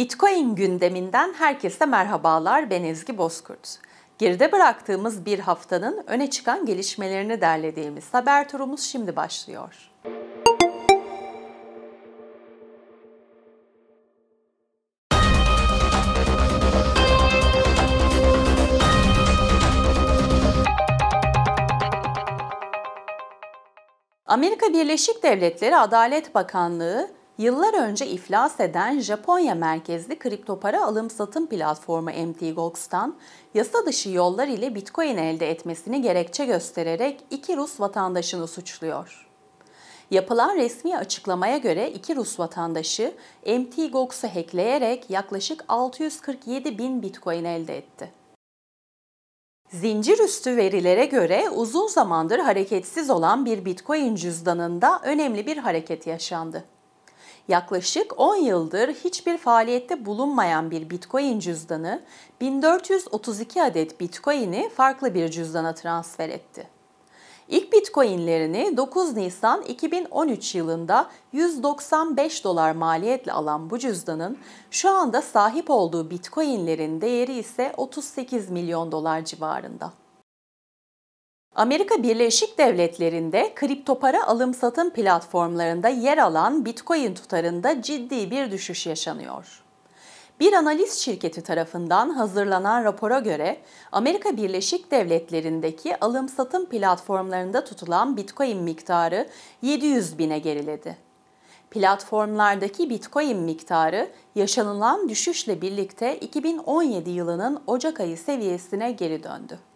Bitcoin gündeminden herkese merhabalar. Ben Ezgi Bozkurt. Geride bıraktığımız bir haftanın öne çıkan gelişmelerini derlediğimiz haber turumuz şimdi başlıyor. Amerika Birleşik Devletleri Adalet Bakanlığı Yıllar önce iflas eden Japonya merkezli kripto para alım satım platformu MTGOX'tan yasa dışı yollar ile Bitcoin elde etmesini gerekçe göstererek iki Rus vatandaşını suçluyor. Yapılan resmi açıklamaya göre iki Rus vatandaşı MTGOX'u hackleyerek yaklaşık 647 bin Bitcoin elde etti. Zincir üstü verilere göre uzun zamandır hareketsiz olan bir Bitcoin cüzdanında önemli bir hareket yaşandı. Yaklaşık 10 yıldır hiçbir faaliyette bulunmayan bir Bitcoin cüzdanı 1432 adet Bitcoin'i farklı bir cüzdana transfer etti. İlk Bitcoin'lerini 9 Nisan 2013 yılında 195 dolar maliyetle alan bu cüzdanın şu anda sahip olduğu Bitcoin'lerin değeri ise 38 milyon dolar civarında. Amerika Birleşik Devletleri'nde kripto para alım satım platformlarında yer alan Bitcoin tutarında ciddi bir düşüş yaşanıyor. Bir analiz şirketi tarafından hazırlanan rapora göre Amerika Birleşik Devletleri'ndeki alım satım platformlarında tutulan Bitcoin miktarı 700 bine geriledi. Platformlardaki Bitcoin miktarı yaşanılan düşüşle birlikte 2017 yılının Ocak ayı seviyesine geri döndü.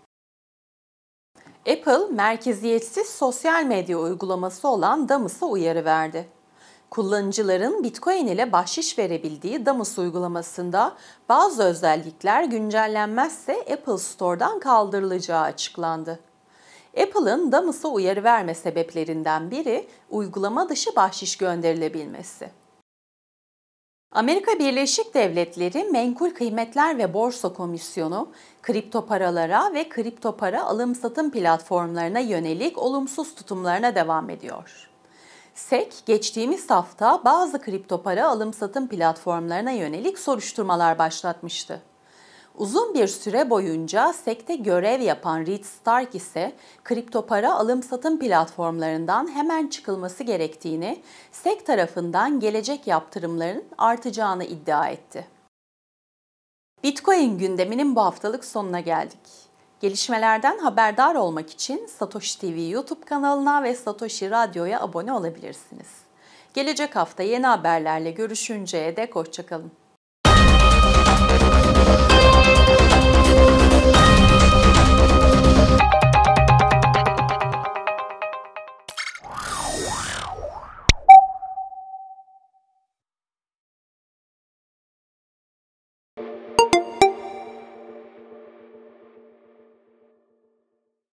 Apple, merkeziyetsiz sosyal medya uygulaması olan Damus'a uyarı verdi. Kullanıcıların Bitcoin ile bahşiş verebildiği Damus uygulamasında bazı özellikler güncellenmezse Apple Store'dan kaldırılacağı açıklandı. Apple'ın Damus'a uyarı verme sebeplerinden biri uygulama dışı bahşiş gönderilebilmesi. Amerika Birleşik Devletleri Menkul Kıymetler ve Borsa Komisyonu, kripto paralara ve kripto para alım satım platformlarına yönelik olumsuz tutumlarına devam ediyor. SEC geçtiğimiz hafta bazı kripto para alım satım platformlarına yönelik soruşturmalar başlatmıştı. Uzun bir süre boyunca SEC'te görev yapan Reed Stark ise kripto para alım satım platformlarından hemen çıkılması gerektiğini, SEC tarafından gelecek yaptırımların artacağını iddia etti. Bitcoin gündeminin bu haftalık sonuna geldik. Gelişmelerden haberdar olmak için Satoshi TV YouTube kanalına ve Satoshi Radyo'ya abone olabilirsiniz. Gelecek hafta yeni haberlerle görüşünceye dek hoşçakalın.